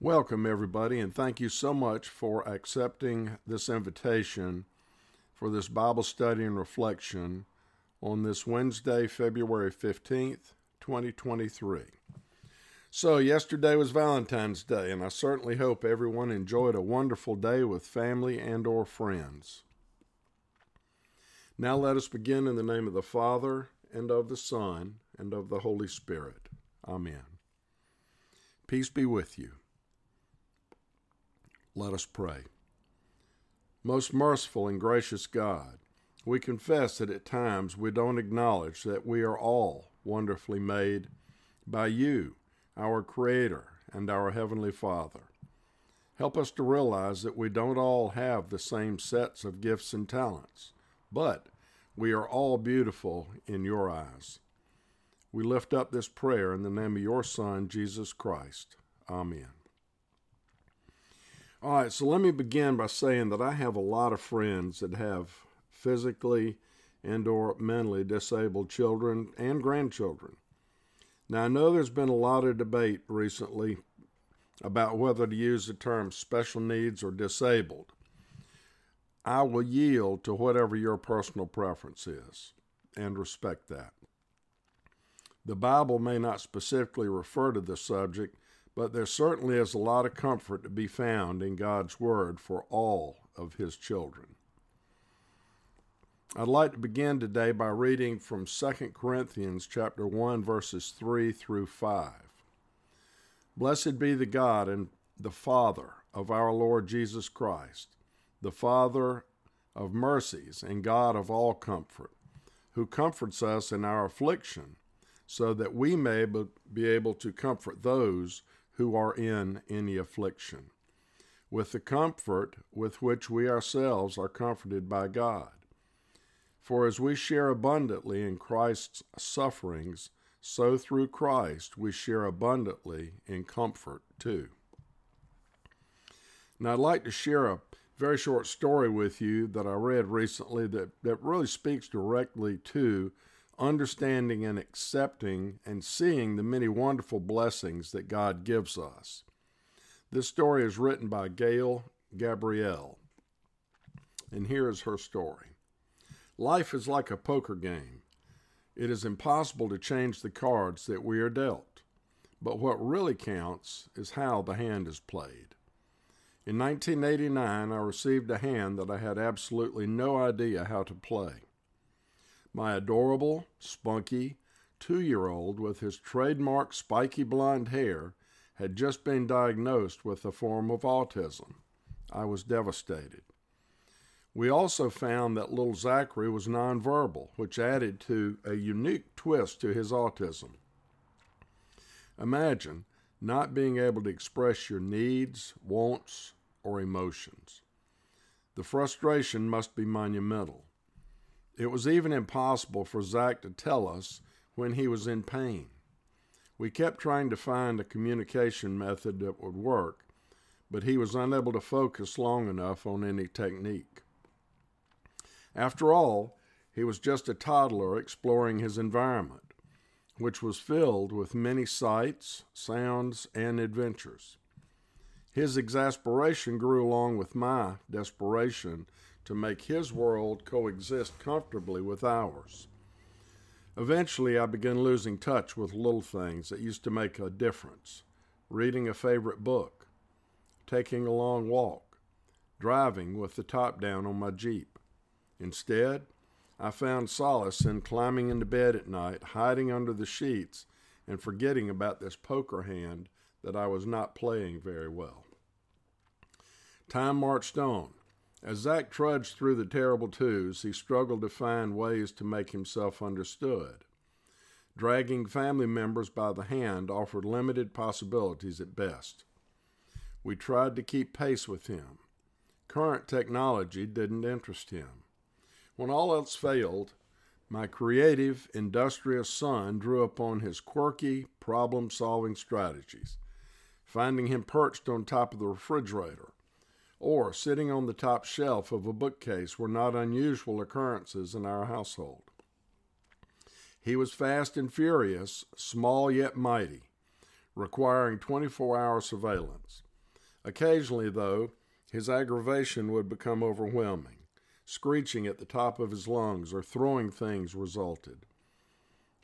Welcome, everybody, and thank you so much for accepting this invitation for this Bible study and reflection on this Wednesday, February 15th, 2023. So, yesterday was Valentine's Day, and I certainly hope everyone enjoyed a wonderful day with family and or friends. Now let us begin in the name of the Father, and of the Son, and of the Holy Spirit. Amen. Peace be with you. Let us pray. Most merciful and gracious God, we confess that at times we don't acknowledge that we are all wonderfully made by you, our Creator and our Heavenly Father. Help us to realize that we don't all have the same sets of gifts and talents, but we are all beautiful in your eyes. We lift up this prayer in the name of your Son, Jesus Christ. Amen. All right, so let me begin by saying that I have a lot of friends that have physically and or mentally disabled children and grandchildren. Now I know there's been a lot of debate recently about whether to use the term special needs or disabled. I will yield to whatever your personal preference is and respect that. The Bible may not specifically refer to this subject, but there certainly is a lot of comfort to be found in God's Word for all of His children. I'd like to begin today by reading from 2 Corinthians chapter 1 verses 3 through 5. Blessed be the God and the Father of our Lord Jesus Christ, the Father of mercies and God of all comfort, who comforts us in our affliction, so that we may be able to comfort those who are in any affliction, with the comfort with which we ourselves are comforted by God. For as we share abundantly in Christ's sufferings, so through Christ we share abundantly in comfort too. Now, I'd like to share a very short story with you that I read recently that, that really speaks directly to understanding and accepting and seeing the many wonderful blessings that God gives us. This story is written by Gail Gabrielle, and here is her story. Life is like a poker game. It is impossible to change the cards that we are dealt, but what really counts is how the hand is played. In 1989, I received a hand that I had absolutely no idea how to play. My adorable, spunky two year old with his trademark spiky blonde hair had just been diagnosed with a form of autism. I was devastated. We also found that little Zachary was nonverbal, which added to a unique twist to his autism. Imagine not being able to express your needs, wants, or emotions. The frustration must be monumental. It was even impossible for Zach to tell us when he was in pain. We kept trying to find a communication method that would work, but he was unable to focus long enough on any technique. After all, he was just a toddler exploring his environment, which was filled with many sights, sounds, and adventures. His exasperation grew along with my desperation to make his world coexist comfortably with ours. Eventually, I began losing touch with little things that used to make a difference reading a favorite book, taking a long walk, driving with the top down on my Jeep. Instead, I found solace in climbing into bed at night, hiding under the sheets, and forgetting about this poker hand that I was not playing very well. Time marched on. As Zach trudged through the terrible twos, he struggled to find ways to make himself understood. Dragging family members by the hand offered limited possibilities at best. We tried to keep pace with him. Current technology didn't interest him. When all else failed, my creative, industrious son drew upon his quirky, problem solving strategies, finding him perched on top of the refrigerator or sitting on the top shelf of a bookcase were not unusual occurrences in our household. He was fast and furious, small yet mighty, requiring 24 hour surveillance. Occasionally, though, his aggravation would become overwhelming. Screeching at the top of his lungs or throwing things resulted.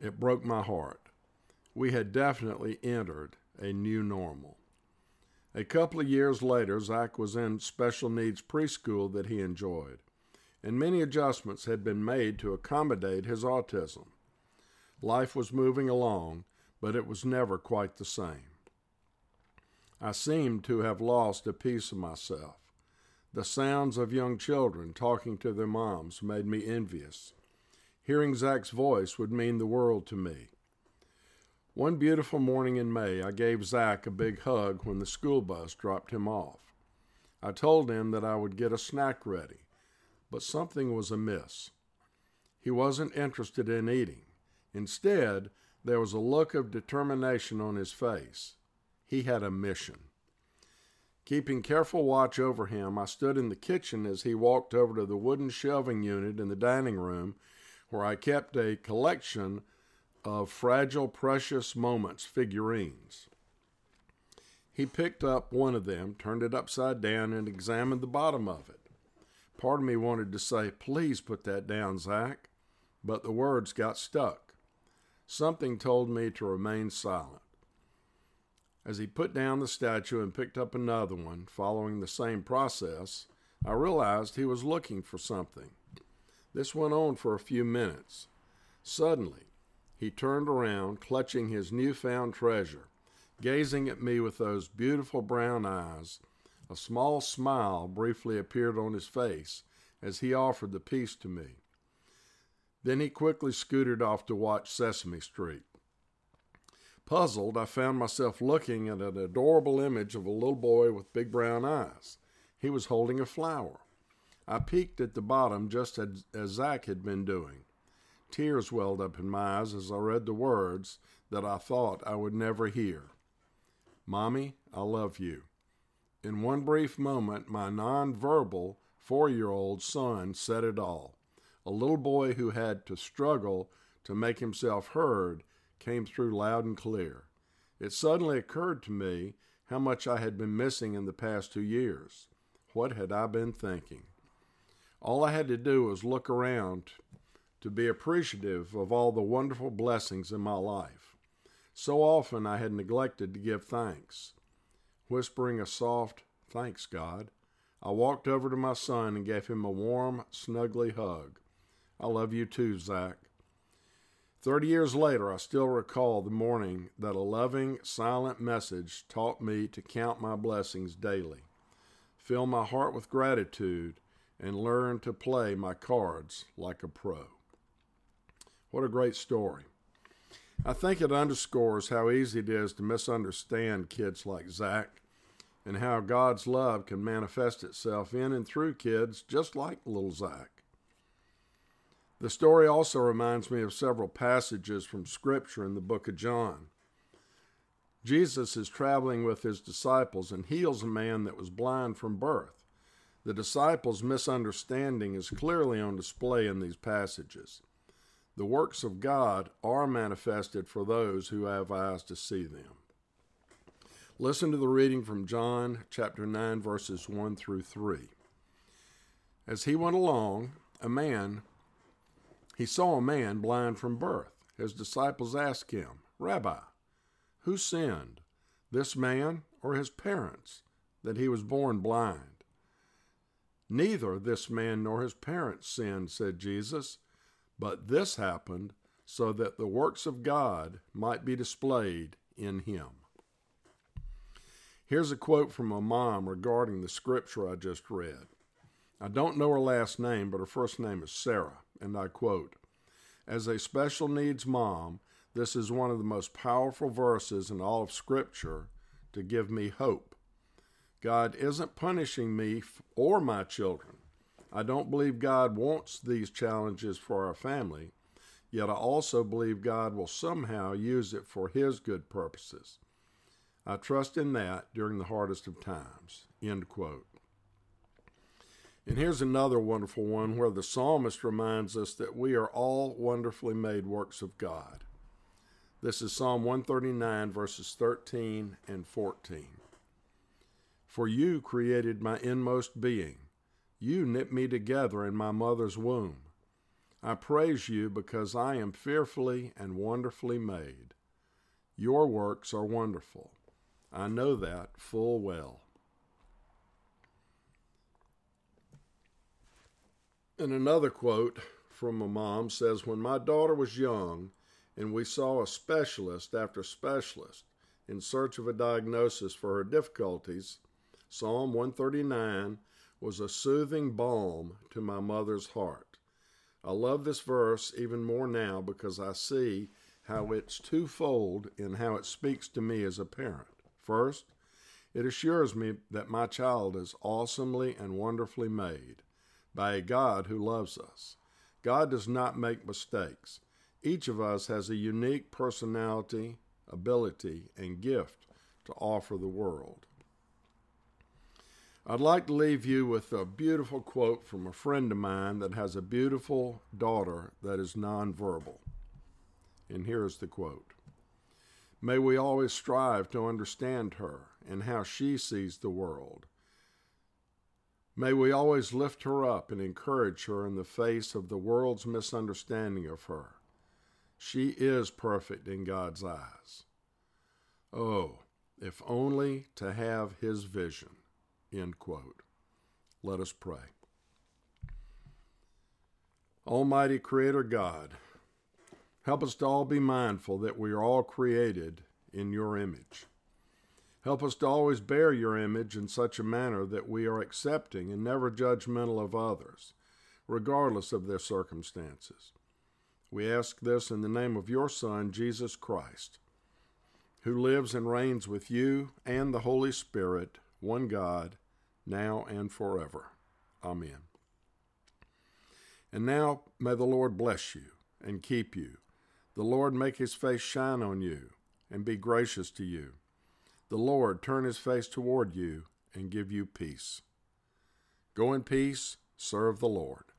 It broke my heart. We had definitely entered a new normal. A couple of years later, Zach was in special needs preschool that he enjoyed, and many adjustments had been made to accommodate his autism. Life was moving along, but it was never quite the same. I seemed to have lost a piece of myself. The sounds of young children talking to their moms made me envious. Hearing Zach's voice would mean the world to me. One beautiful morning in May, I gave Zach a big hug when the school bus dropped him off. I told him that I would get a snack ready, but something was amiss. He wasn't interested in eating. Instead, there was a look of determination on his face. He had a mission. Keeping careful watch over him, I stood in the kitchen as he walked over to the wooden shelving unit in the dining room where I kept a collection of fragile, precious moments figurines. He picked up one of them, turned it upside down, and examined the bottom of it. Part of me wanted to say, Please put that down, Zach, but the words got stuck. Something told me to remain silent. As he put down the statue and picked up another one, following the same process, I realized he was looking for something. This went on for a few minutes. Suddenly, he turned around, clutching his newfound treasure, gazing at me with those beautiful brown eyes. A small smile briefly appeared on his face as he offered the piece to me. Then he quickly scooted off to watch Sesame Street. Puzzled, I found myself looking at an adorable image of a little boy with big brown eyes. He was holding a flower. I peeked at the bottom just as, Zach had been doing. Tears welled up in my eyes as I read the words that I thought I would never hear. Mommy, I love you. In one brief moment, my nonverbal four year old son said it all. A little boy who had to struggle to make himself heard came through loud and clear. It suddenly occurred to me how much I had been missing in the past two years. What had I been thinking? All I had to do was look around to be appreciative of all the wonderful blessings in my life. So often I had neglected to give thanks. Whispering a soft, Thanks, God, I walked over to my son and gave him a warm, snuggly hug. I love you too, Zach. Thirty years later, I still recall the morning that a loving, silent message taught me to count my blessings daily, fill my heart with gratitude, and learn to play my cards like a pro. What a great story. I think it underscores how easy it is to misunderstand kids like Zach and how God's love can manifest itself in and through kids just like little Zach. The story also reminds me of several passages from Scripture in the book of John. Jesus is traveling with his disciples and heals a man that was blind from birth. The disciples' misunderstanding is clearly on display in these passages. The works of God are manifested for those who have eyes to see them. Listen to the reading from John chapter 9, verses 1 through 3. As he went along, a man he saw a man blind from birth. His disciples asked him, Rabbi, who sinned, this man or his parents, that he was born blind? Neither this man nor his parents sinned, said Jesus, but this happened so that the works of God might be displayed in him. Here's a quote from a mom regarding the scripture I just read. I don't know her last name, but her first name is Sarah and I quote As a special needs mom, this is one of the most powerful verses in all of Scripture to give me hope. God isn't punishing me or my children. I don't believe God wants these challenges for our family, yet I also believe God will somehow use it for His good purposes. I trust in that during the hardest of times. End quote. And here's another wonderful one where the psalmist reminds us that we are all wonderfully made works of God. This is Psalm 139, verses 13 and 14. For you created my inmost being. You knit me together in my mother's womb. I praise you because I am fearfully and wonderfully made. Your works are wonderful. I know that full well. And another quote from a mom says When my daughter was young and we saw a specialist after specialist in search of a diagnosis for her difficulties, Psalm 139 was a soothing balm to my mother's heart. I love this verse even more now because I see how it's twofold in how it speaks to me as a parent. First, it assures me that my child is awesomely and wonderfully made by a God who loves us. God does not make mistakes. Each of us has a unique personality, ability, and gift to offer the world. I'd like to leave you with a beautiful quote from a friend of mine that has a beautiful daughter that is nonverbal. And here's the quote May we always strive to understand her and how she sees the world. May we always lift her up and encourage her in the face of the world's misunderstanding of her. She is perfect in God's eyes. Oh, if only to have his vision. End quote. Let us pray. Almighty Creator God, help us to all be mindful that we are all created in your image. Help us to always bear your image in such a manner that we are accepting and never judgmental of others, regardless of their circumstances. We ask this in the name of your Son, Jesus Christ, who lives and reigns with you and the Holy Spirit, one God, now and forever. Amen. And now may the Lord bless you and keep you. The Lord make his face shine on you and be gracious to you. The Lord turn his face toward you and give you peace. Go in peace, serve the Lord.